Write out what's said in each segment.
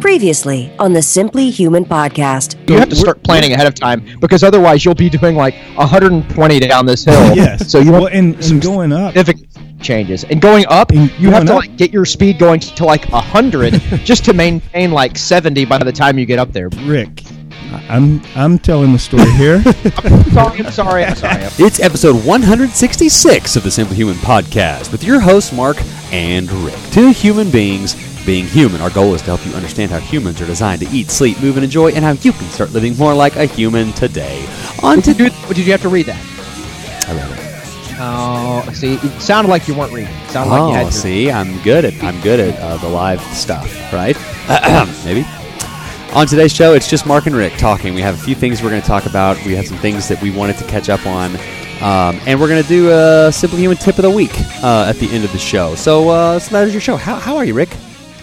Previously on the Simply Human podcast. You have to start planning ahead of time because otherwise you'll be doing like 120 down this hill. Yes. So you well, want and, and going up. significant changes. And going up, And you have to up- like get your speed going to like 100 just to maintain like 70 by the time you get up there. Rick, I- I'm I'm telling the story here. sorry, I'm sorry, I'm sorry. It's episode 166 of the Simply Human podcast with your hosts, Mark and Rick. Two human beings being human. Our goal is to help you understand how humans are designed to eat, sleep, move, and enjoy, and how you can start living more like a human today. On Did to you, did you have to read that? I read it. Oh, see, it sounded like you weren't reading. It sounded like you Oh, had your, see, I'm good at I'm good at uh, the live stuff, right? Maybe. On today's show, it's just Mark and Rick talking. We have a few things we're going to talk about. We have some things that we wanted to catch up on, um, and we're going to do a simply human tip of the week uh, at the end of the show. So, uh, so that is your show. How, how are you, Rick?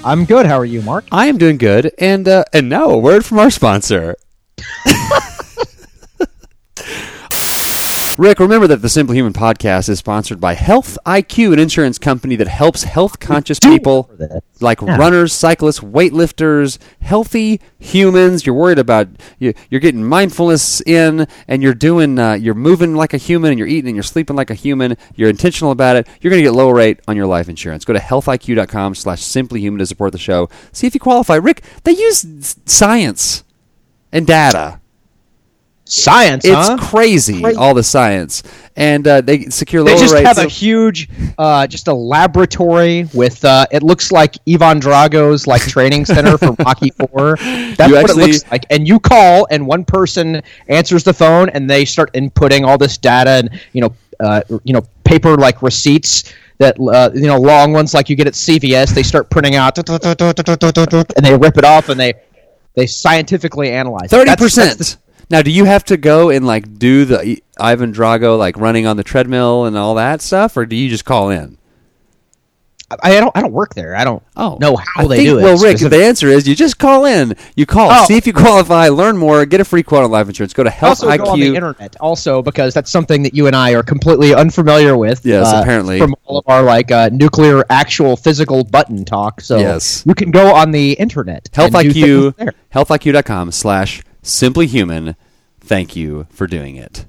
I'm good. How are you, Mark? I am doing good, and uh, and now a word from our sponsor. Rick, remember that the Simply Human podcast is sponsored by Health IQ, an insurance company that helps health conscious people like Yeah. runners, cyclists, weightlifters, healthy humans. You're worried about you, you're getting mindfulness in, and you're doing uh, you're moving like a human, and you're eating and you're sleeping like a human. You're intentional about it. You're going to get low rate on your life insurance. Go to healthiq.com/slash simply human to support the show. See if you qualify. Rick, they use science and data. Science, It's huh? crazy, Crazy. all the science, and uh, they secure lower They just rates. have a huge, uh, just a laboratory with. Uh, it looks like Ivan Drago's like training center for Rocky Four. That's You what actually- it looks like. And you call, and one person answers the phone, and they start inputting all this data, and you know, uh, you know, paper like receipts. That uh, you know, long ones like you get at CVS, they start printing out, and they rip it off, and they they scientifically analyze. it. Thirty That's- that's the- percent. Now, do you have to go and like do the Ivan Drago like running on the treadmill and all that stuff, or do you just call in? I don't. I don't work there. I don't Oh, know how I they think- do it. Well, Rick, the answer is you just call in. You call, Oh. see if you qualify, learn more, get a free quote on life insurance. Go to Health also go on the internet also because that's something that you and I are completely unfamiliar with. Yes, uh, apparently. from all of our like uh, nuclear actual physical button talk. So Yes. you can go on the internet. Health IQ. HealthIQ.com slash simply human. Thank you for doing it.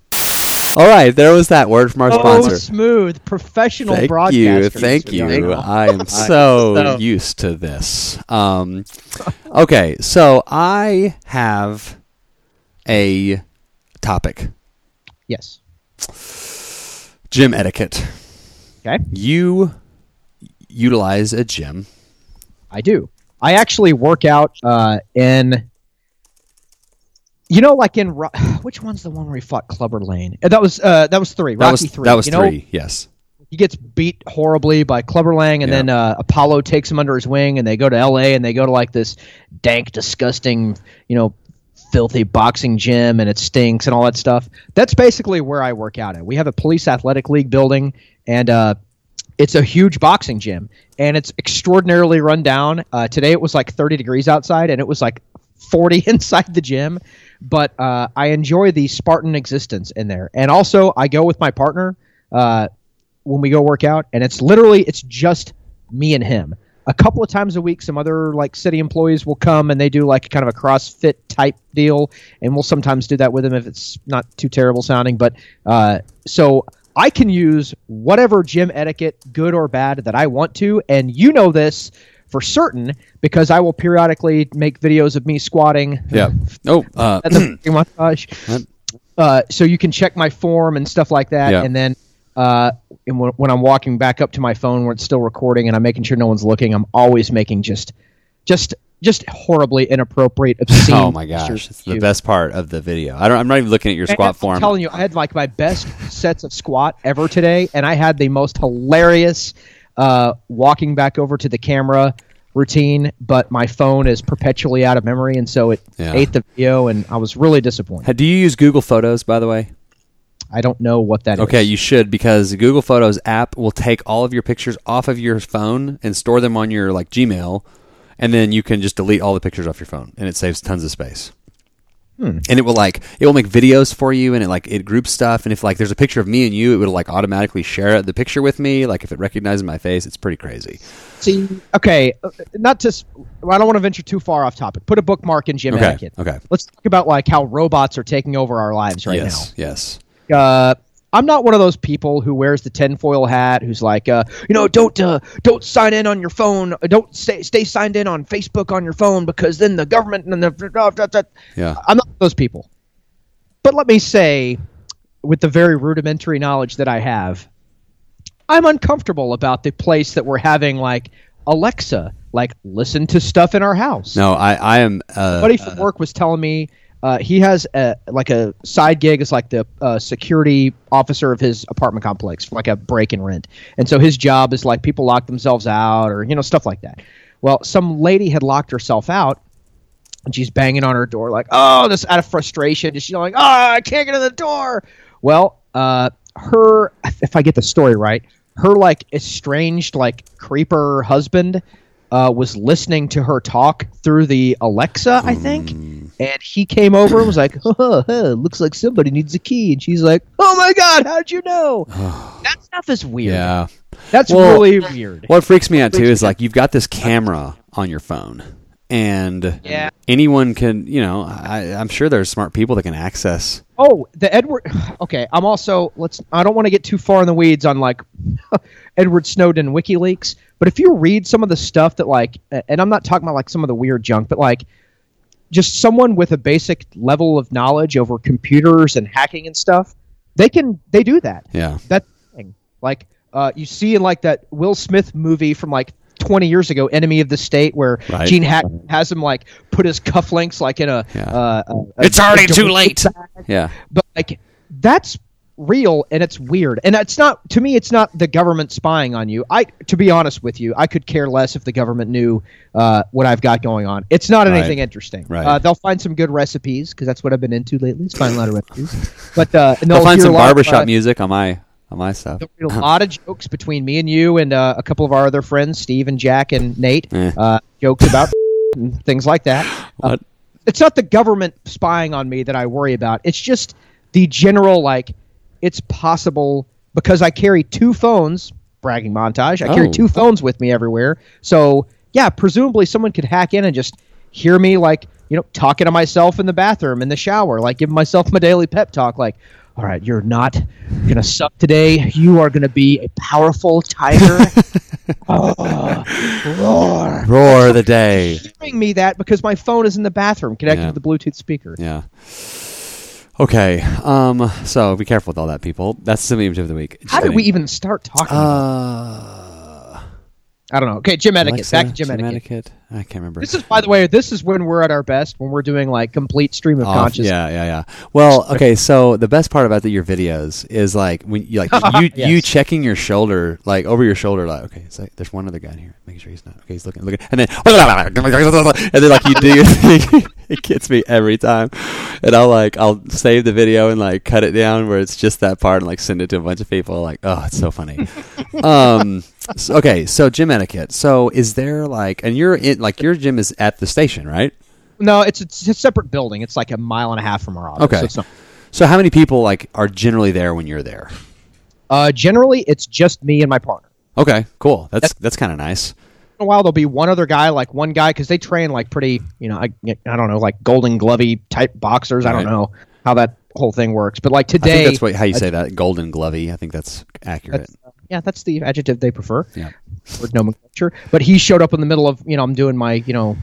All right, there was that word from our Oh, sponsor. smooth professional Thank broadcaster. you, thank you. I am so So- used to this. Um, okay, so I have a topic: Yes. gym etiquette. Okay. You utilize a gym. I do. I actually work out uh, in. You know, like in Ro- which one's the one where he fought Clubber Lang? Uh, That was uh, that was three. That Rocky was three. that was you know, three. Yes. he gets beat horribly by Clubber Lang, and Yeah. then uh, Apollo takes him under his wing, and they go to L.A. and they go to like this dank, disgusting, you know, filthy boxing gym, and it stinks and all that stuff. That's basically where I work out at. We have a police athletic league building, and uh, it's a huge boxing gym, and it's extraordinarily run down. Uh, today it was like 30 degrees outside, and it was like 40 inside the gym. But uh, I enjoy the Spartan existence in there, and also I go with my partner. Uh, when we go work out and it's literally it's just me and him a couple of times a week some other like city employees will come and they do like kind of a crossfit type deal and we'll sometimes do that with them if it's not too terrible sounding but uh, so i can use whatever gym etiquette good or bad that i want to and you know this for certain because i will periodically make videos of me squatting Yeah. Oh. Uh, at the massage. Uh, so you can check my form and stuff like that, Yeah. and then uh, and when, when I'm walking back up to my phone where it's still recording and I'm making sure no one's looking, I'm always making just, just, just horribly inappropriate, obscene. oh my gosh, it's the best part of the video. I don't. I'm not even looking at your And squat I'm form. telling you, I had like my best sets of squat ever today, and I had the most hilarious uh, walking back over to the camera routine, but my phone is perpetually out of memory, and so it Yeah. ate the video, and I was really disappointed. Do you use Google Photos, by the way? I don't know what that is. Okay, you should because the Google Photos app will take all of your pictures off of your phone and store them on your like Gmail, and then you can just delete all the pictures off your phone, and it saves tons of space. And it will like it will make videos for you, and it like it groups stuff. And if like there's a picture of me and you, it will like automatically share the picture with me. Like if it recognizes my face, it's pretty crazy. See, okay, uh, not to. I don't want to venture too far off topic. Put a bookmark in gym Okay, etiquette. okay. Let's talk about like how robots are taking over our lives right now. yes, yes. Uh, I'm not one of those people who wears the tinfoil hat, who's like, uh, you know, don't uh, don't sign in on your phone, uh, don't stay stay signed in on Facebook on your phone because then the government and the Yeah. I'm not those people. But let me say, with the very rudimentary knowledge that I have, I'm uncomfortable about the place that we're having like Alexa, like listen to stuff in our house. No, I I am. Uh, buddy from work was telling me uh, he has a like a side gig as like the uh, security officer of his apartment complex for like a break and rent, and so his job is like people lock themselves out or you know stuff like that. Well, some lady had locked herself out, and she's banging on her door like, "Oh, this out of frustration." She's like, "Oh, I can't get in the door." Well, uh, her if I get the story right, her like estranged like creeper husband uh, was listening to her talk through the Alexa, I think, and he came over and was like, oh, "Looks like somebody needs a key," and she's like, "Oh my god, how'd you know?" that stuff is weird. yeah. that's Well, really weird. What freaks me out too is like you've got this camera on your phone, and Yeah. anyone can. You know, I, I'm sure there's smart people that can access. Oh, the Edward. Okay, I'm also let's. I don't want to get too far in the weeds on like Edward Snowden WikiLeaks, but if you read some of the stuff that like, and I'm not talking about like some of the weird junk, but like just someone with a basic level of knowledge over computers and hacking and stuff, they can they do that. Yeah. That thing, like uh, you see in like that Will Smith movie from like 20 years ago, Enemy of the State, where Right. Gene Hackman has him like put his cufflinks like in a. Yeah. Uh, a- a- It's already a too late. bag Yeah. but like that's real and it's weird and it's not to me it's not the government spying on you i to be honest with you i could care less if the government knew uh, what i've got going on it's not Right. anything interesting Right. uh, they'll find some good recipes because that's what i've been into lately it's finding a lot of recipes but uh, They'll they'll find some lot of, barbershop uh, music on my on my stuff. There'll be a lot of jokes between me and you and uh, a couple of our other friends, Steve and Jack and Nate. Eh. Uh, jokes about and things like that. It's not the government spying on me that I worry about. It's just the general like. It's possible because I carry two phones. Bragging montage. I carry Oh. two phones with me everywhere. So yeah, presumably someone could hack in and just hear me like you know talking to myself in the bathroom in the shower, like giving myself my daily pep talk, like. All right, you're not gonna suck today. You are gonna be a powerful tiger. oh, roar! Roar of the day. Hearing me that because my phone is in the bathroom connected Yeah. to the Bluetooth speaker. Yeah. Okay. Um. So be careful with all that, people. That's the image of the week. How did we even start talking? about Uh. I don't know. Okay, gym etiquette. Alexa, Back to gym, etiquette. I can't remember. This is, by the way, this is when we're at our best when we're doing like complete stream of Off- consciousness. Yeah, yeah, yeah. Well, okay. So the best part about the, your videos is like when you like you Yes. you checking your shoulder, like over your shoulder, like okay, it's like there's one other guy in here, making sure he's not okay. He's looking, looking, and then and then like you do your thing. it gets me every time, and I'll like I'll save the video and like cut it down where it's just that part and like send it to a bunch of people. Like, oh, it's so funny. um. so- okay. So gym etiquette. So is there like, and you're in like your gym is at the station, right? No, it's, it's a separate building. It's like a mile and a half from our office. Okay. So not, So how many people like are generally there when you're there? uh, generally, it's just me and my partner. Okay, cool. That's that's kind of nice. In a while, there'll be one other guy, like one guy, because they train like pretty, you know, I, I don't know, like Golden Glovey type boxers. I don't know how that whole thing works, but like I today, think that's what, how you say that. Golden glovey. I think that's accurate. That's, yeah, that's the adjective they prefer. Yeah. Word nomenclature. But he showed up in the middle of, you know, I'm doing my, you know,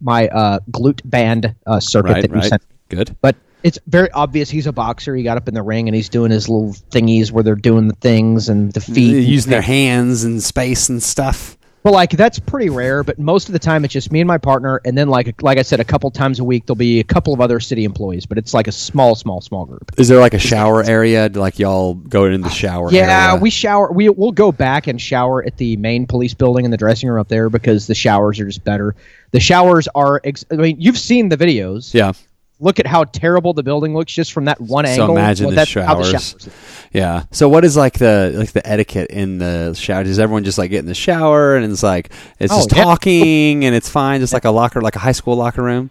my uh, glute band uh, circuit Right, that you right. sent. Good. But it's very obvious he's a boxer. He got up in the ring and he's doing his little thingies where they're doing the things and the feet. and- Using their hands and space and stuff. But like that's pretty rare. But most of the time, it's just me and my partner, and then like like I said, a couple times a week there'll be a couple of other city employees. But it's like a small, small, small group. Is there like a shower area? Like y'all go in the shower? Yeah, area? we shower. We we'll go back and shower at the main police building in the dressing room up there because the showers are just better. The showers are. Ex- I mean, you've seen the videos. Yeah. Look at how terrible the building looks just from that one So angle. imagine the that's how the showers. showers. Yeah. So what is like the like the etiquette in the shower? Does everyone just like get in the shower and it's like it's Oh, just yeah. talking and it's fine, just like a locker, like a high school locker room?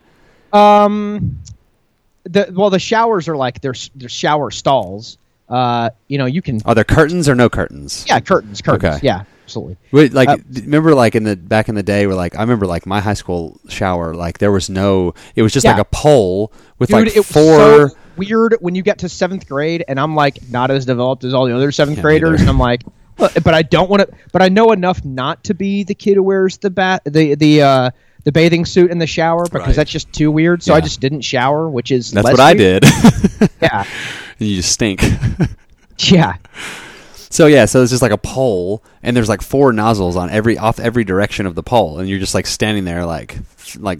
Um, the well, the showers are like they're they're shower stalls. Uh, you know, you can Are there curtains or no curtains? yeah, curtains, curtains. Okay. Yeah, absolutely. Wait, like, Uh, remember, like in the back in the day, where like I remember, like my high school shower, like there was no, it was just Yeah. like a pole with Dude, like four. so weird when you get to seventh grade, and I'm like not as developed as all the other seventh Yeah, graders, and I'm like, but, I don't want to. But I know enough not to be the kid who wears the bat the the uh, the bathing suit in the shower because Right. that's just too weird. So I just didn't shower, which is That's what I did. Yeah, you just stink. yeah. So yeah, so it's just like a pole, and there's like four nozzles on every off every direction of the pole, and you're just like standing there, like like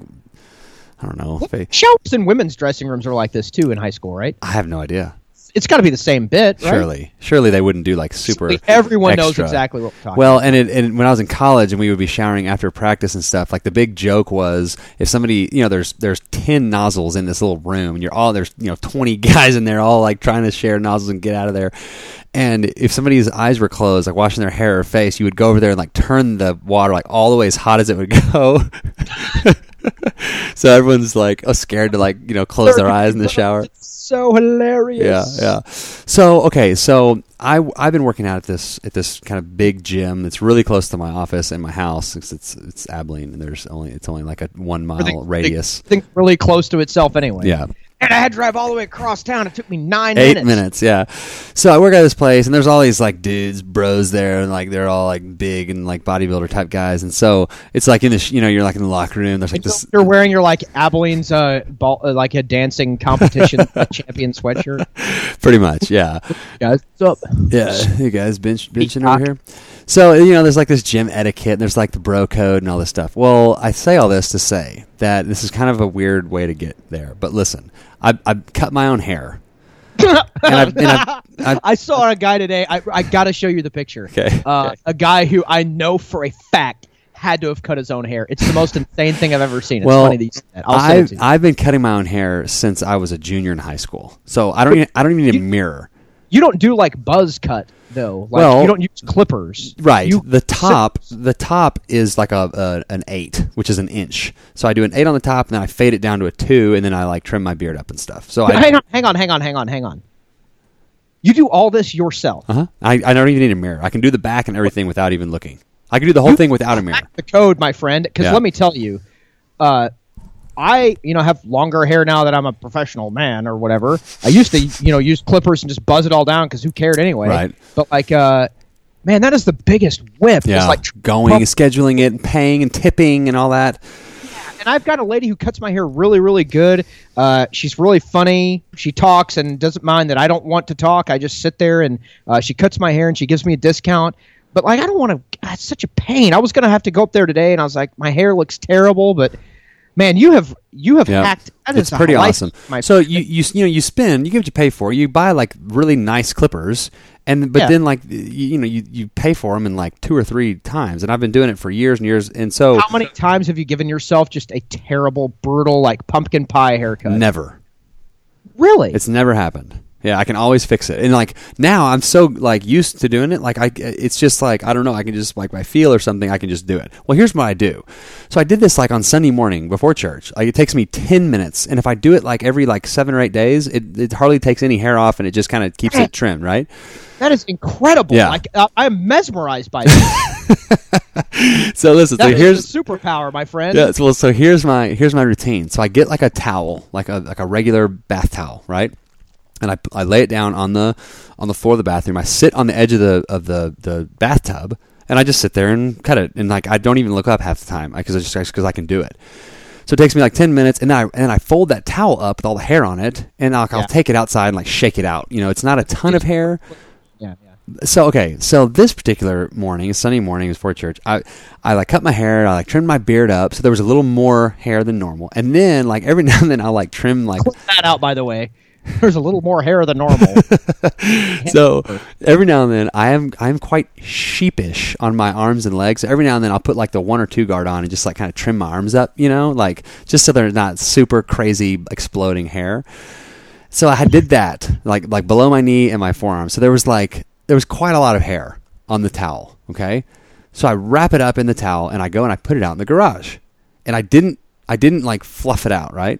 I don't know. fa- Showers in women's dressing rooms are like this too in high school, right? I have no idea. It's got to be the same bit, right? Surely, surely they wouldn't do like super. Everyone knows exactly what we're talking. Well, and it, and when I was in college and we would be showering after practice and stuff, like the big joke was if somebody, you know, there's there's ten nozzles in this little room, and you're all there's you know twenty guys in there all like trying to share nozzles and get out of there. And if somebody's eyes were closed, like washing their hair or face, you would go over there and like turn the water like all the way as hot as it would go. so everyone's like oh, scared to like you know close their eyes in the shower. It's so hilarious. Yeah, yeah. So okay, so I I've been working out at this at this kind of big gym that's really close to my office and my house. It's it's, it's Abilene, and there's only it's only like a one mile Everything- radius. Think really close to itself anyway. Yeah, And I had to drive all the way across town. It took me nine eight minutes. minutes. Yeah. So I work at this place, and there's all these like dudes, bros there, and like they're all like big and like bodybuilder type guys. And so it's like in the sh- you know you're like in the locker room. There's like this. You're wearing your like Abilene's uh, ball, uh like a dancing competition champion sweatshirt. Pretty much, yeah. Guys, what's up? Yeah, you guys bench benching over here. So you know, there's like this gym etiquette, and there's like the bro code and all this stuff. Well, I say all this to say that this is kind of a weird way to get there. But listen, I I cut my own hair, and I and I, I I saw a guy today. I, I got to show you the picture. Okay, Uh, okay. A guy who I know for a fact had to have cut his own hair. It's the most insane thing I've ever seen. It's well, funny that you said that. I'll send it I've you. I've been cutting my own hair since I was a junior in high school. So I don't even, I don't even need a mirror. you don't do like buzz cut though. Like, Well- you don't use clippers. Right. You, the top, the top is like a, a an eight, which is an inch. So I do an eight on the top, and then I fade it down to a two, and then I like trim my beard up and stuff. So I, hang on, hang on, hang on, hang on, hang on. You do all this yourself. Uh-huh. I, I don't even need a mirror. I can do the back and everything without even looking. I can do the whole thing without a mirror. The code, my friend. Because Yeah. let me tell you, uh, I you know have longer hair now that I'm a professional man or whatever. I used to you know use clippers and just buzz it all down because who cared anyway. Right. But like, uh, man, that is the biggest whip. Yeah, It's like going, pump- scheduling it, and paying and tipping and all that. Yeah. And I've got a lady who cuts my hair really, really good. Uh, she's really funny. She talks and doesn't mind that I don't want to talk. I just sit there and uh, she cuts my hair and she gives me a discount. But like, I don't want to. It's such a pain. I was gonna have to go up there today, and I was like, my hair looks terrible. But man, you have you have Yeah, hacked. it's pretty awesome. So you you you know you spend you get what you pay for. You buy like really nice clippers, and but Yeah. then like you, you know you, you pay for them in like two or three times. And I've been doing it for years and years. And so how many times have you given yourself just a terrible, brutal, like pumpkin pie haircut? never. Really? It's never happened. Yeah, I can always fix it. And like now, I'm so like used to doing it. Like I, it's just like I don't know. I can just like by feel or something, I can just do it. Well, here's what I do. So I did this like on Sunday morning before church. Like it takes me ten minutes, and if I do it like every like seven or eight days, it, it hardly takes any hair off, and it just kind of keeps it trimmed, right? that is incredible. Yeah. Like uh, I'm mesmerized by this. So listen. That so is here's a superpower, my friend. Yeah, so, well, so here's my here's my routine. So I get like a towel, like a like a regular bath towel, right? And I, I lay it down on the on the floor of the bathroom. I sit on the edge of the of the the bathtub, and I just sit there and cut it. And like I don't even look up half the time because I just because I can do it. So it takes me like ten minutes, and then I and I fold that towel up with all the hair on it, and I'll, I'll take it outside and like shake it out. You know, it's not a ton of hair, yeah, yeah. so okay, so this particular morning, Sunday morning, before church, I I like cut my hair, I like trimmed my beard up, so there was a little more hair than normal, and then like every now and then I'll like trim like that out, by the way. There's a little more hair than normal. so every now and then I am I'm quite sheepish on my arms and legs. Every now and then I'll put like the one or two guard on and just like kind of trim my arms up, you know, like just so they're not super crazy exploding hair. So I did that like like below my knee and my forearm. So there was like there was quite a lot of hair on the towel. Okay, so I wrap it up in the towel and I go and I put it out in the garage, and I didn't I didn't like fluff it out right.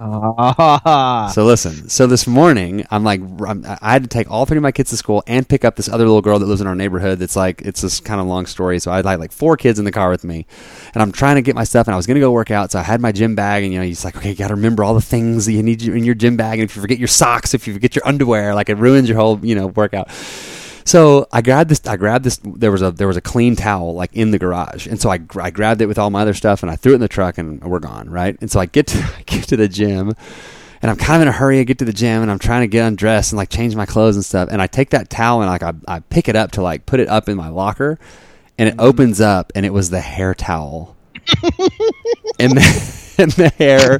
Ah. So listen. So this morning, I'm like, I'm, I had to take all three of my kids to school and pick up this other little girl that lives in our neighborhood. That's like, it's this kind of long story. So I had like, four kids in the car with me, and I'm trying to get my stuff, and I was gonna go work out. So I had my gym bag, and you know, he's like, okay, you got to remember all the things that you need in your gym bag, and if you forget your socks, if you forget your underwear, like it ruins your whole, you know, workout. So I grabbed this. I grabbed this. There was a there was a clean towel like in the garage, and so I, I grabbed it with all my other stuff, and I threw it in the truck, and we're gone. Right. And so I get to I get to the gym, and I'm kind of in a hurry. I get to the gym, and I'm trying to get undressed and like change my clothes and stuff. And I take that towel and like I, I pick it up to like put it up in my locker, and it opens up, and it was the hair towel, and the, and the hair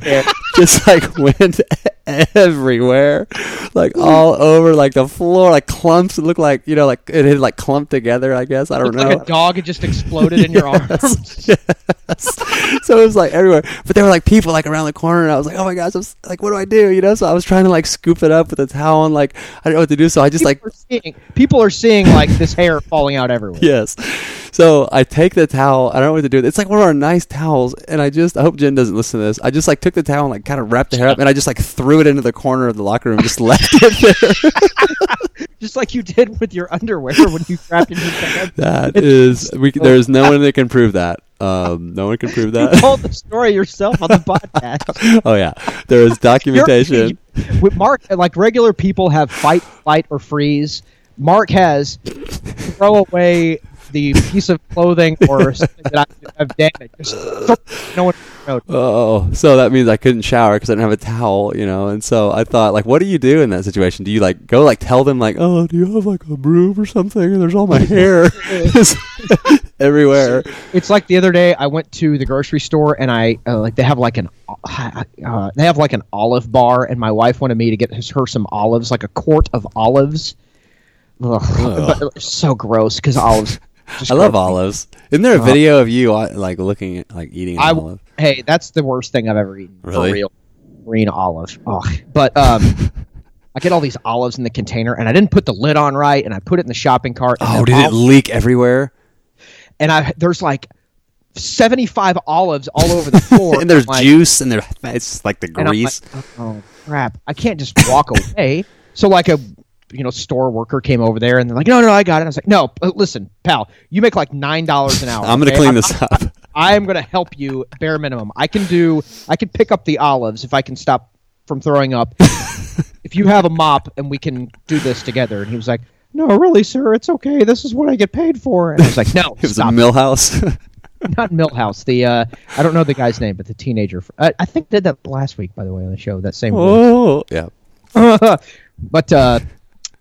just like went everywhere, like all over, like the floor, like clumps. It looked like you know, like it had like clumped together. I guess I don't know. like a dog had just exploded in your arms. so it was like everywhere. But there were like people like around the corner, and I was like, oh my gosh, I'm like, what do I do? You know? So I was trying to like scoop it up with a towel, and like I don't know what to do. So I just like are seeing, people are seeing like this hair falling out everywhere. yes. So I take the towel. I don't know what to do. it. It's like one of our nice towels, and I just I hope Jen doesn't listen to this. I just like took the towel and like kind of wrapped the hair up, and I just like threw it into the corner of the locker room, just left it there. Just like you did with your underwear when you wrapped it in your that is, we there's no one that can prove that. Um, no one can prove that. You told the story yourself on the podcast. oh yeah, there is documentation. You're- with Mark, like regular people have fight, flight, or freeze. Mark has throw away the piece of clothing or something that I have damaged. Just no one knows. Oh, so that means I couldn't shower because I didn't have a towel, you know. And so I thought, like, what do you do in that situation? Do you like go like tell them like, oh, do you have like a broom or something? And there's all my hair everywhere. It's like the other day I went to the grocery store and I uh, like they have like an uh, they have like an olive bar and my wife wanted me to get her some olives like a quart of olives. Ugh. But so gross because olives. Just I love me. olives. Isn't there a video of you uh, like looking at like eating an I olive? hey, that's the worst thing I've ever eaten. Really? For real, green olive. Ugh. But um, I get all these olives in the container, and I didn't put the lid on right, and I put it in the shopping cart. and Oh, did it leak everywhere? And I there's like seventy five olives all over the floor, and there's like- juice and there it's like the grease. like, oh crap! I can't just walk away. So like a you know store worker came over there, and they're like, no, no, I got it. I was like, no, uh, listen, pal, you make like nine dollars an hour. I'm gonna okay? clean I'm- this up. I'm going to help you bare minimum. I can do I can pick up the olives if I can stop from throwing up. if you have a mop and we can do this together. And he was like, "No, really, sir, it's okay. This is what I get paid for." And I was like, "No, It was a Milhouse. not Milhouse. The uh, I don't know the guy's name, but the teenager. I, I think did that last week, by the way, on the show. That same. oh, yeah. but uh,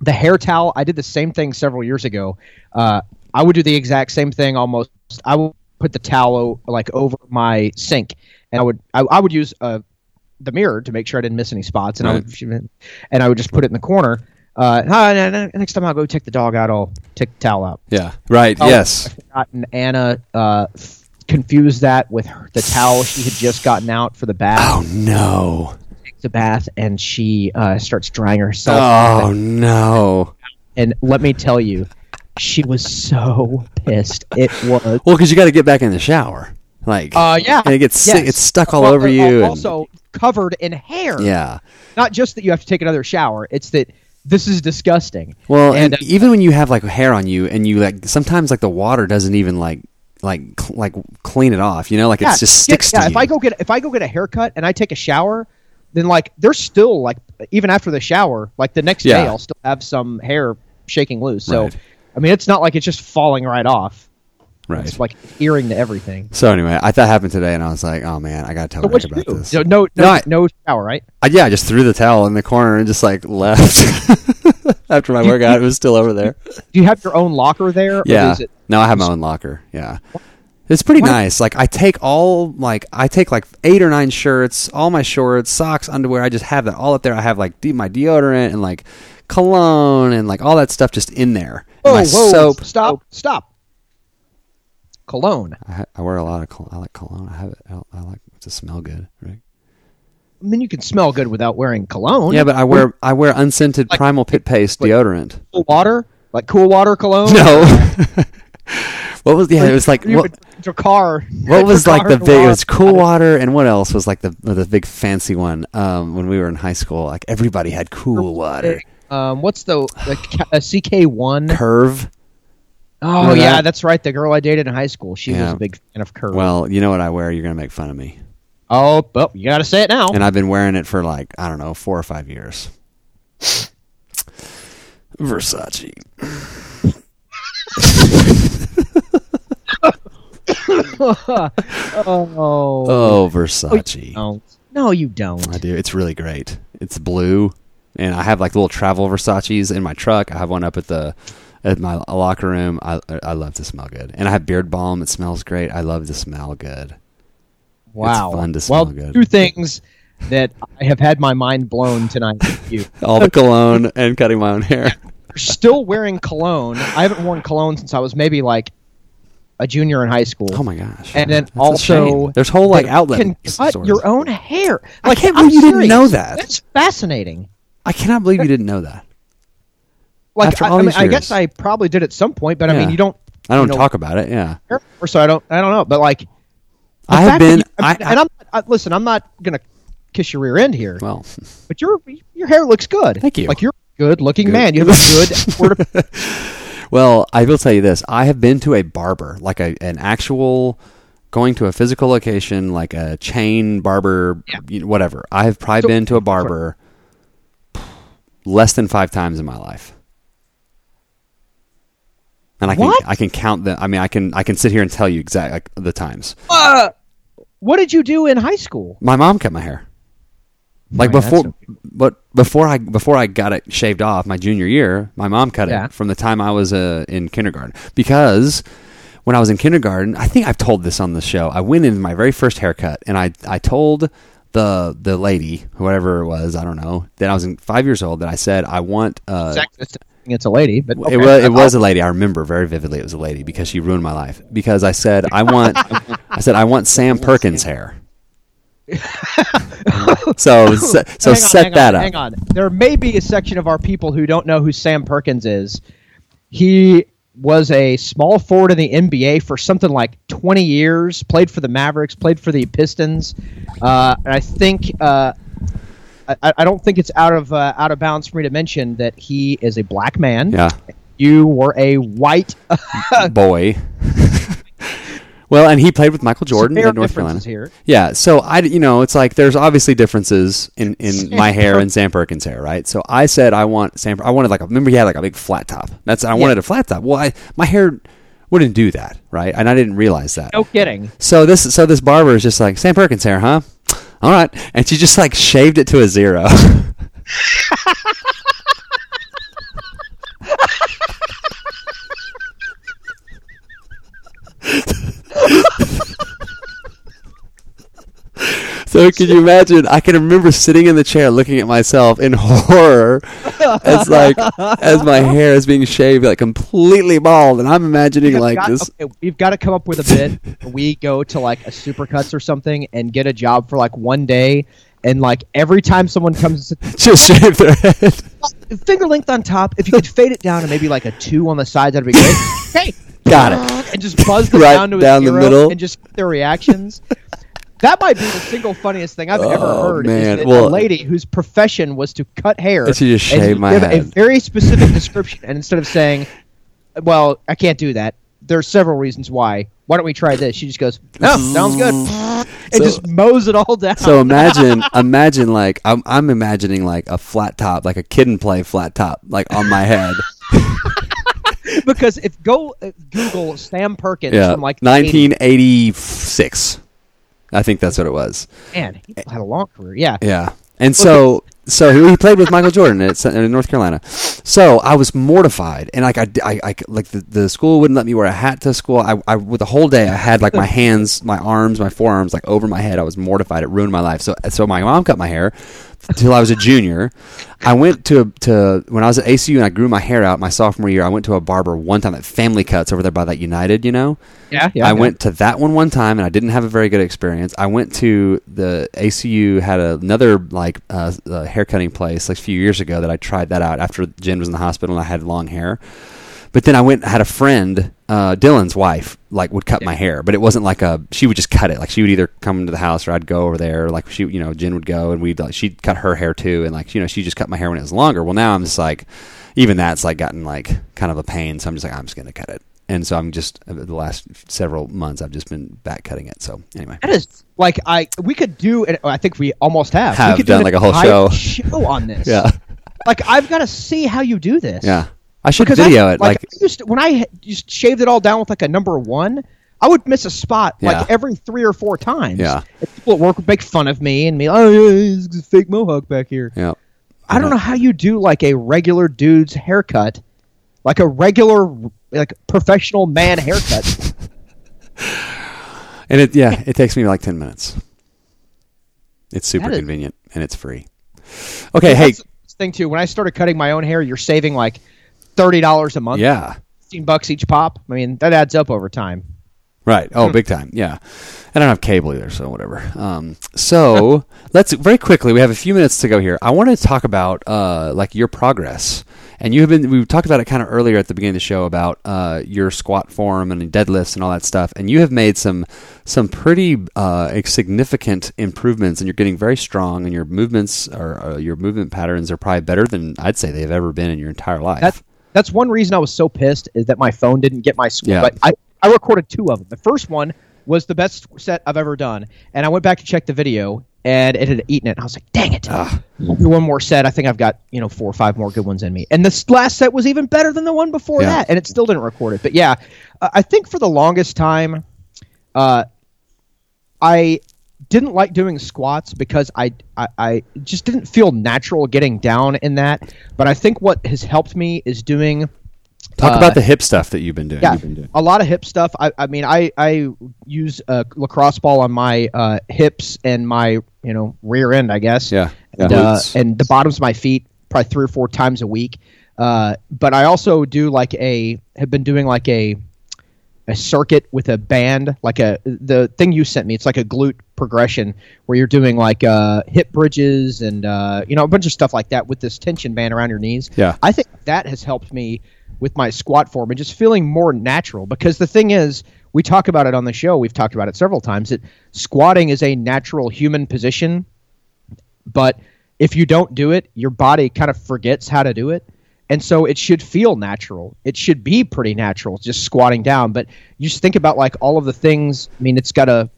the hair towel, I did the same thing several years ago. Uh, I would do the exact same thing almost. I would put the towel like over my sink, and I would I, I would use uh, the mirror to make sure I didn't miss any spots, and I would and I would just put it in the corner. Uh, "Ah, no, no, next time I'll go take the dog out, I'll take the towel out. Yeah. Right. Oh, yes. And Anna uh, confused that with her, the towel she had just gotten out for the bath. Oh no. Takes a bath, and she uh, starts drying herself. Oh no. And let me tell you, she was so pissed. It was. Well, because you got to get back in the shower. Like, Uh, yeah. and it gets sick, yes. it's stuck all Well, over uh, you. and- Also covered in hair. yeah. Not just that you have to take another shower. It's that this is disgusting. Well, and, And, uh, even when you have like hair on you, and you like sometimes like the water doesn't even like like cl- like clean it off. You know, like yeah, it just sticks yeah, to if you. I go get if I go get a haircut and I take a shower, then like there's still like even after the shower, like the next Yeah. day I'll still have some hair shaking loose. So Right. I mean, it's not like it's just falling right off. right. It's like adhering to everything. So anyway, I that happened today, and I was like, oh man, I gotta tell So Rick you about do? this. No, no, No, I- no shower, right? I, yeah, I just threw the towel in the corner and just like left after my workout. It was still over there. Do you have your own locker there? Or Yeah. is it, No, I have my own locker. Yeah. It's pretty nice. Like I take all like I take like eight or nine shirts, all my shorts, socks, underwear. I just have that all up there. I have like de- my deodorant and like cologne and like all that stuff just in there. Whoa, my whoa, soap. stop, stop. Cologne. I, I wear a lot of col- I like cologne. I have it. I, I like it to smell good, right? I mean, you can smell good without wearing cologne. Yeah, but I wear I wear unscented Like- Primal Pit Paste like- deodorant. cool water, like cool water cologne. No. what was yeah? It was like what, a car. What was like the big? It was Cool Water, and what else was like the the big fancy one? Um, when we were in high school, like everybody had Cool Water. Um, what's the, the CK one? Curve. Oh yeah, that? that's right. The girl I dated in high school, she was a big fan of Curve. Well, you know what I wear. You're gonna make fun of me, oh, well, you got to say it now. and I've been wearing it for like I don't know four or five years. Versace. Oh, Oh, Versace. Oh, no, no, you don't. I do. It's really great. It's blue, and I have like little travel Versace's in my truck. I have one up at the at my locker room. I I love to smell good, and I have beard balm. It smells great. I love to smell good. Wow. fun to smell well, good. two things that I have had my mind blown tonight. with You All the cologne and cutting my own hair. Still wearing cologne. I haven't worn cologne since I was maybe like a junior in high school. Oh my gosh! And then That's also, there's whole like outlet. You can cut stores. your own hair. I Like, can't I'm believe you didn't know that. That's fascinating. I cannot believe you didn't know that. Like, After I, all I, mean, I guess. I probably did at some point, but I mean, you don't. I don't you know, talk about it. Yeah, Or so I don't. I don't know. But like, I have been. you- I, and I'm I, listen. I'm not gonna kiss your rear end here, well, but your your hair looks good. Thank you. Like you're a good looking Good. man. You have a good. Well, I will tell you this: I have been to a barber, like a an actual going to a physical location, like a chain barber, Yeah. you know, whatever. I have probably So- been to a barber less than five times in my life, and I can What? I can count them. I mean, I can I can sit here and tell you exact like, the times. uh, what did you do in high school? My mom cut my hair. Like before, but before I before I got it shaved off my junior year, my mom cut Yeah. it from the time I was uh, in kindergarten. Because when I was in kindergarten, I think I've told this on the show. I went in my very first haircut, and I I told the the lady, whatever it was, I don't know, that I was in five years old. That I said I want. Uh. It's a lady, but okay. It was it was a lady. I remember very vividly. It was a lady because she ruined my life. Because I said I want I said I want Sam Perkins hair. so so, so on, set that on, up. Hang on. There may be a section of our people who don't know who Sam Perkins is. He was a small forward in the NBA for something like 20 years. Played for the Mavericks. Played for the Pistons. Uh, and I think uh, I, I don't think it's out of uh, out of bounds for me to mention that he is a black man. Yeah, You were a white. boy. Well, and he played with Michael Jordan in North Carolina. here. Yeah, so I, you know, it's like there's obviously differences in, in my hair and Sam Perkins' hair, right? So I said I want Sam. I wanted like a. Remember, he had like a big flat top. That's I wanted a flat top. Well, I my hair wouldn't do that, right? And I didn't realize that. No kidding. So this so this barber is just like Sam Perkins hair, huh? All right, and she just like shaved it to a zero. So can you imagine? I can remember sitting in the chair looking at myself in horror as like as my hair is being shaved like completely bald, and I'm imagining We've like got- this. okay, we've got to come up with a bit. we go to like a supercuts or something and get a job for like one day, and like every time someone comes, Just shave their head. finger length on top. If you could fade it down and maybe like a two on the sides, that'd be great. hey, Got it. and just buzz them Right down to down the middle. and just their reactions. That might be the single funniest thing I've ever Oh, heard. man. Is Well- a lady whose profession was to cut hair And she just shaved my give a very specific description, and instead of saying, "Well, I can't do that," there's several reasons why. Why don't we try this? She just goes, "No, mm, sounds good," and So- just mows it all down. So imagine, imagine like I'm, I'm imagining like a flat top, like a Kid 'n Play flat top, like on my head. Because if go uh, Google Sam Perkins Yeah, from like the 80s, 1986. I think that's what it was. man, he had a long career. Yeah, Yeah, and so so he, played with Michael Jordan at, in North Carolina. So I was mortified, and like I, I, I like the, the school wouldn't let me wear a hat to school. I, I with the whole day I had like my hands, my arms, my forearms like over my head. I was mortified. It ruined my life. So so my mom cut my hair until I was a junior. I went to to when I was at ACU and I grew my hair out my sophomore year. I went to a barber one time at Family Cuts over there by that United, you know. yeah, yeah. I yeah. went to that one one time and I didn't have a very good experience. I went to the ACU had another like uh, uh, hair cutting place like a few years ago that I tried that out after Jen was in the hospital and I had long hair. But then I went had a friend, uh, Dylan's wife, like would cut my hair, but it wasn't like a. She would just cut it. Like she would either come to the house or I'd go over there. Like she, you know, Jen would go and we'd like she'd cut her hair too, and like you know she just cut my hair when it was longer. Well, now I'm just like, even that's like gotten like kind of a pain. So I'm just like I'm just gonna cut it. And so I'm just uh, the last several months I've just been back cutting it. So anyway, That is like I we could do and I think we almost have. Have we could done do like a whole show. show on this. yeah, Like I've got to see how you do this. yeah. I should Because video it. Like, I used to, when I just shaved it all down with like a number one, I would miss a spot Yeah. like every three or four times. Yeah. And people at work would make fun of me and me, oh yeah, he's a fake mohawk back here. yeah. I don't know how you do like a regular dude's haircut, like a regular like professional man haircut. And it yeah, it takes me like ten minutes. It's super is- convenient and it's free. Okay, hey, That's thing too. When I started cutting my own hair, you're saving like thirty dollars a month. yeah, fifteen bucks each pop. I mean, that adds up over time. right. Oh, big time. Yeah, I don't have cable either, so whatever. Um, so let's very quickly. We have a few minutes to go here. I want to talk about uh, like your progress. And you have been. We talked about it kind of earlier at the beginning of the show about uh, your squat form and deadlifts and all that stuff. And you have made some some pretty uh, significant improvements, and you're getting very strong. And your movements or uh, your movement patterns are probably better than I'd say they've ever been in your entire life. That's that's one reason I was so pissed is that my phone didn't get my score. Yeah. But I, I recorded two of them. The first one was the best set I've ever done, and I went back to check the video, and it had eaten it. I was like, "Dang it!" Ah. One more set. I think I've got you know four or five more good ones in me. And this last set was even better than the one before Yeah. that, and it still didn't record it. But yeah, I think for the longest time, uh, I didn't like doing squats because I, I I just didn't feel natural getting down in that. But I think what has helped me is doing Talk uh, about the hip stuff that you've been doing. yeah, been doing. a lot of hip stuff. I, I mean, I, I use a lacrosse ball on my uh, hips and my you know rear end, I guess. Yeah, and, yeah. uh, and the bottoms of my feet probably three or four times a week. Uh, but I also do like a have been doing like a a circuit with a band, like a the thing you sent me. It's like a glute progression where you're doing like uh, hip bridges and uh, you know a bunch of stuff like that with this tension band around your knees. Yeah. I think that has helped me with my squat form and just feeling more natural. Because the thing is, we talk about it on the show. We've talked about it several times. That squatting is a natural human position, but if you don't do it, your body kind of forgets how to do it. And so it should feel natural. It should be pretty natural, just squatting down. But you just think about like all of the things. I mean, it's got to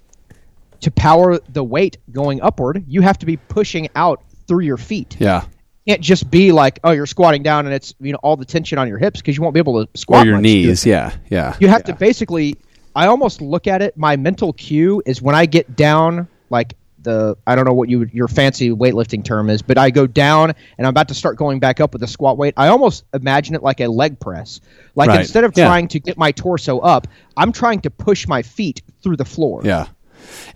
to power the weight going upward. You have to be pushing out through your feet. Yeah. It can't just be like, oh, you're squatting down and it's you know all the tension on your hips because you won't be able to squat. Or your knees. Yeah. Yeah. You have to basically. I almost look at it. My mental cue is when I get down, like the I don't know what you your fancy weightlifting term is, but I go down and I'm about to start going back up with the squat weight. I almost imagine it like a leg press. Like Right. instead of Yeah. trying to get my torso up, I'm trying to push my feet through the floor. Yeah.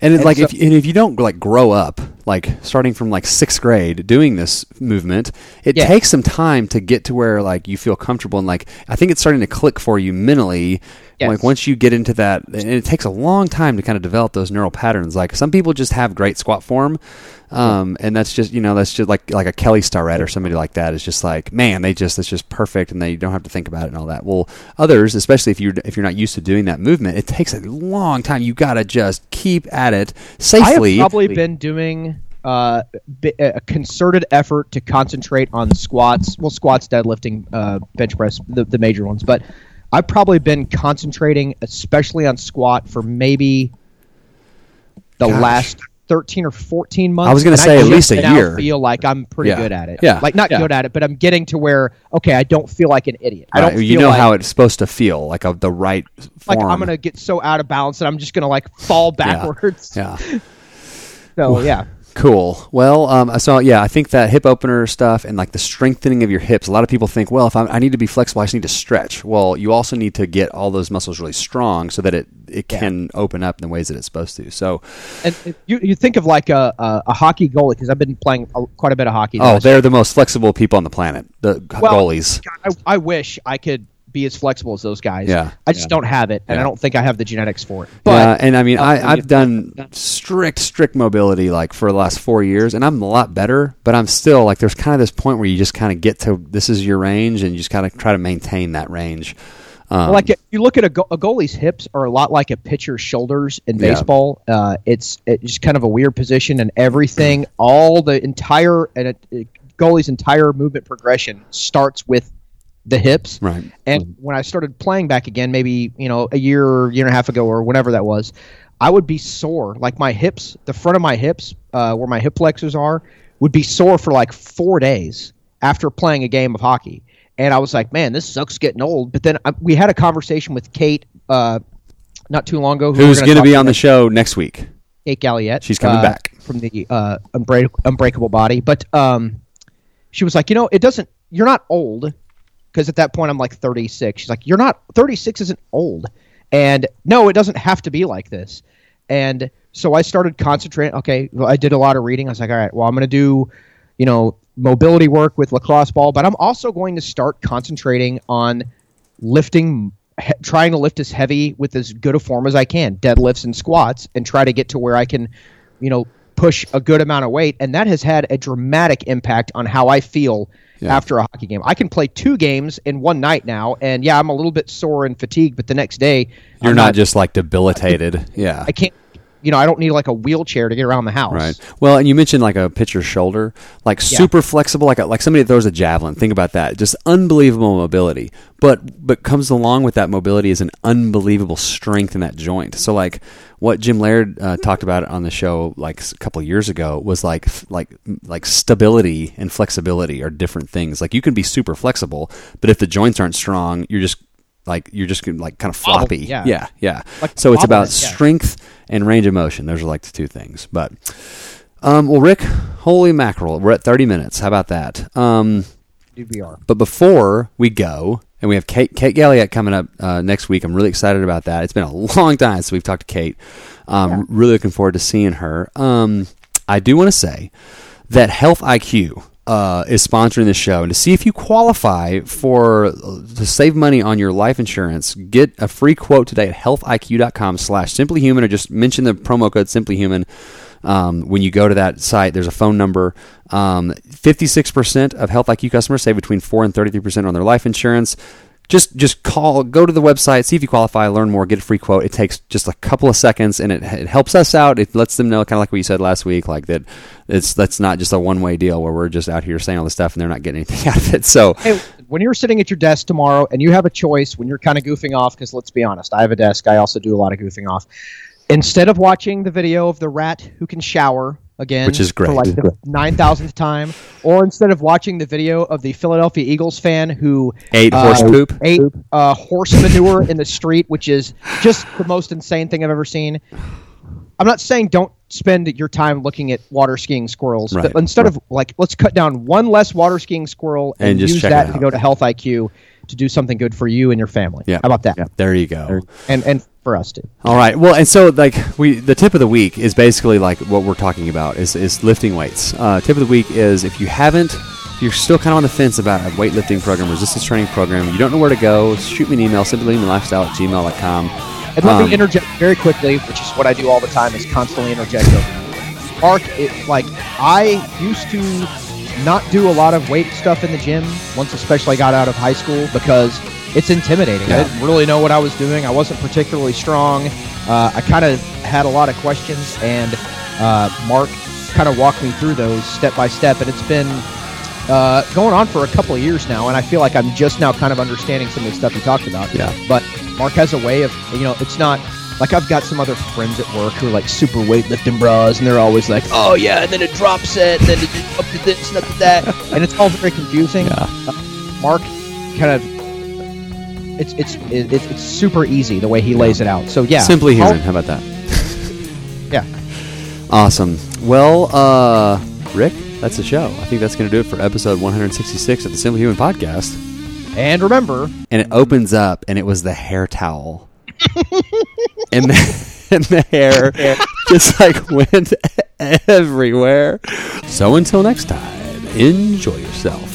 And, And like so- if and if you don't like grow up, like starting from like sixth grade doing this movement, it Yeah. takes some time to get to where like you feel comfortable and like I think it's starting to click for you mentally. Yes. Like once you get into that, and it takes a long time to kind of develop those neural patterns. Like some people just have great squat form, um, and that's just you know that's just like like a Kelly Starrett or somebody like that is just like man they just it's just perfect and they don't have to think about it and all that. Well, others, especially if you're if you're not used to doing that movement, it takes a long time. You got to just keep at it safely. I have safely. probably been doing uh, a concerted effort to concentrate on squats. Well, squats, deadlifting, uh, bench press, the, the major ones. But I've probably been concentrating, especially on squat, for maybe the Gosh. last thirteen or fourteen months. I was gonna and say at least a year. Feel like I'm pretty Yeah. good at it. Yeah. like not Yeah. good at it, but I'm getting to where okay, I don't feel like an idiot. I don't. you know like, how it's supposed to feel, like a, the right like. I'm gonna get so out of balance that I'm just gonna like fall backwards. yeah. So yeah. Cool. Well, um, so yeah, I think that hip opener stuff and like the strengthening of your hips. A lot of people think, well, if I'm, I need to be flexible, I just need to stretch. Well, you also need to get all those muscles really strong so that it it Yeah. can open up in the ways that it's supposed to. So, And and you, you think of like a, a, a hockey goalie because I've been playing a, quite a bit of hockey. oh, they're the most flexible people on the planet. The Well, goalies. God, I, I wish I could be as flexible as those guys. Yeah. I just don't have it, and Yeah. I don't think I have the genetics for it. yeah, But and I mean, I, uh, I've done strict, strict mobility like for the last four years, and I'm a lot better. But I'm still like, there's kind of this point where you just kind of get to this is your range, and you just kind of try to maintain that range. Um, like if you look at a, go- a goalie's hips are a lot like a pitcher's shoulders in Yeah. baseball. Uh, it's it's just kind of a weird position, and everything, all the entire and it, it- goalie's entire movement progression starts with the hips. right. And when I started playing back again, maybe you know a year, year and a half ago, or whenever that was, I would be sore. Like my hips, the front of my hips, uh, where my hip flexors are, would be sore for like four days after playing a game of hockey. And I was like, man, this sucks getting old. But then I, we had a conversation with Kate uh, not too long ago, who Who's going to be on the show next week? Kate Galliett. She's coming uh, back. from the uh, Unbreak- Unbreakable Body. But um, she was like, you know, it doesn't. You're not old because at that point I'm like 36. She's like, you're not 36 isn't old, and no, it doesn't have to be like this. And so I started concentrating. Okay, I did a lot of reading. I was like, all right, well, I'm going to do, you know, mobility work with lacrosse ball, but I'm also going to start concentrating on lifting he- trying to lift as heavy with as good a form as I can, deadlifts and squats, and try to get to where I can, you know, push a good amount of weight. And that has had a dramatic impact on how I feel Yeah. after a hockey game. I can play two games in one night now, and yeah, I'm a little bit sore and fatigued, but the next day You're I'm not, just like debilitated. Yeah. I can't. You know, I don't need like a wheelchair to get around the house. Right. Well, and you mentioned like a pitcher's shoulder, like super flexible, like a, like somebody that throws a javelin. Think about that. Just unbelievable mobility. But but comes along with that mobility is an unbelievable strength in that joint. So like what Jim Laird uh, talked about on the show like a couple of years ago was like like like stability and flexibility are different things. Like you can be super flexible, but if the joints aren't strong, you're just like you're just like kind of floppy. yeah. yeah, yeah. Like so it's about yeah. strength and range of motion. Those are like the two things. But um, well, Rick, holy mackerel, we're at 30 minutes. How about that? Um, DVR. but before we go, and we have Kate, Kate Galliett coming up uh, next week. I'm really excited about that. It's been a long time since we've talked to Kate. Um, Really looking forward to seeing her. Um, I do want to say that Health IQ uh, is sponsoring the show, and to see if you qualify for to save money on your life insurance, get a free quote today at healthiq.com/slash simplyhuman, or just mention the promo code simplyhuman. Um, when you go to that site, there's a phone number. Um, 56% of Health IQ customers save between 4 and 33% on their life insurance. Just just call, go to the website, see if you qualify, learn more, get a free quote. It takes just a couple of seconds, and it, it helps us out. It lets them know, kind of like what you said last week, like that it's that's not just a one way deal where we're just out here saying all this stuff and they're not getting anything out of it. So Hey, when you're sitting at your desk tomorrow and you have a choice when you're kind of goofing off, because let's be honest, I have a desk. I also do a lot of goofing off. Instead of watching the video of the rat who can shower again, Which is for great. like the nine thousandth time, or instead of watching the video of the Philadelphia Eagles fan who Ate uh, horse poop? ate uh, horse manure in the street, which is just the most insane thing I've ever seen. I'm not saying don't spend your time looking at water skiing squirrels, Right, but instead of like, let's cut down one less water skiing squirrel and, And use that to go to Health IQ to do something good for you and your family. Yeah. How about that? Yeah. there you go. And and for us too. All right. Well, and so like we, the tip of the week is basically like what we're talking about is is lifting weights. Uh, tip of the week is if you haven't, if you're still kind of on the fence about a weightlifting program, resistance training program, you don't know where to go, shoot me an email, simplyhumanlifestyle at gmail.com. And let Um, me interject very quickly, which is what I do all the time, is constantly interject. Mark, it, like I used to not do a lot of weight stuff in the gym once, especially I got out of high school because it's intimidating. Yeah. I didn't really know what I was doing. I wasn't particularly strong. Uh, I kind of had a lot of questions, and uh, Mark kind of walked me through those step by step, and it's been uh, going on for a couple of years now, and I feel like I'm just now kind of understanding some of the stuff you talked about. Yeah. But Mark has a way of, you know, it's not like I've got some other friends at work who are like super weightlifting bras, and they're always like, oh yeah, and then it drops it, and then it up to this and up to that, and it's all very confusing. Yeah. Uh, Mark kind of. It's it's it's it's super easy the way he lays it out. So yeah, Simply I'll- human. How about that? Yeah. Awesome. Well, uh, Rick, that's the show. I think that's going to do it for episode 166 of the Simply Human podcast. And remember, and it opens up, and it was the hair towel, and the, and the hair just like went everywhere. So until next time, enjoy yourself.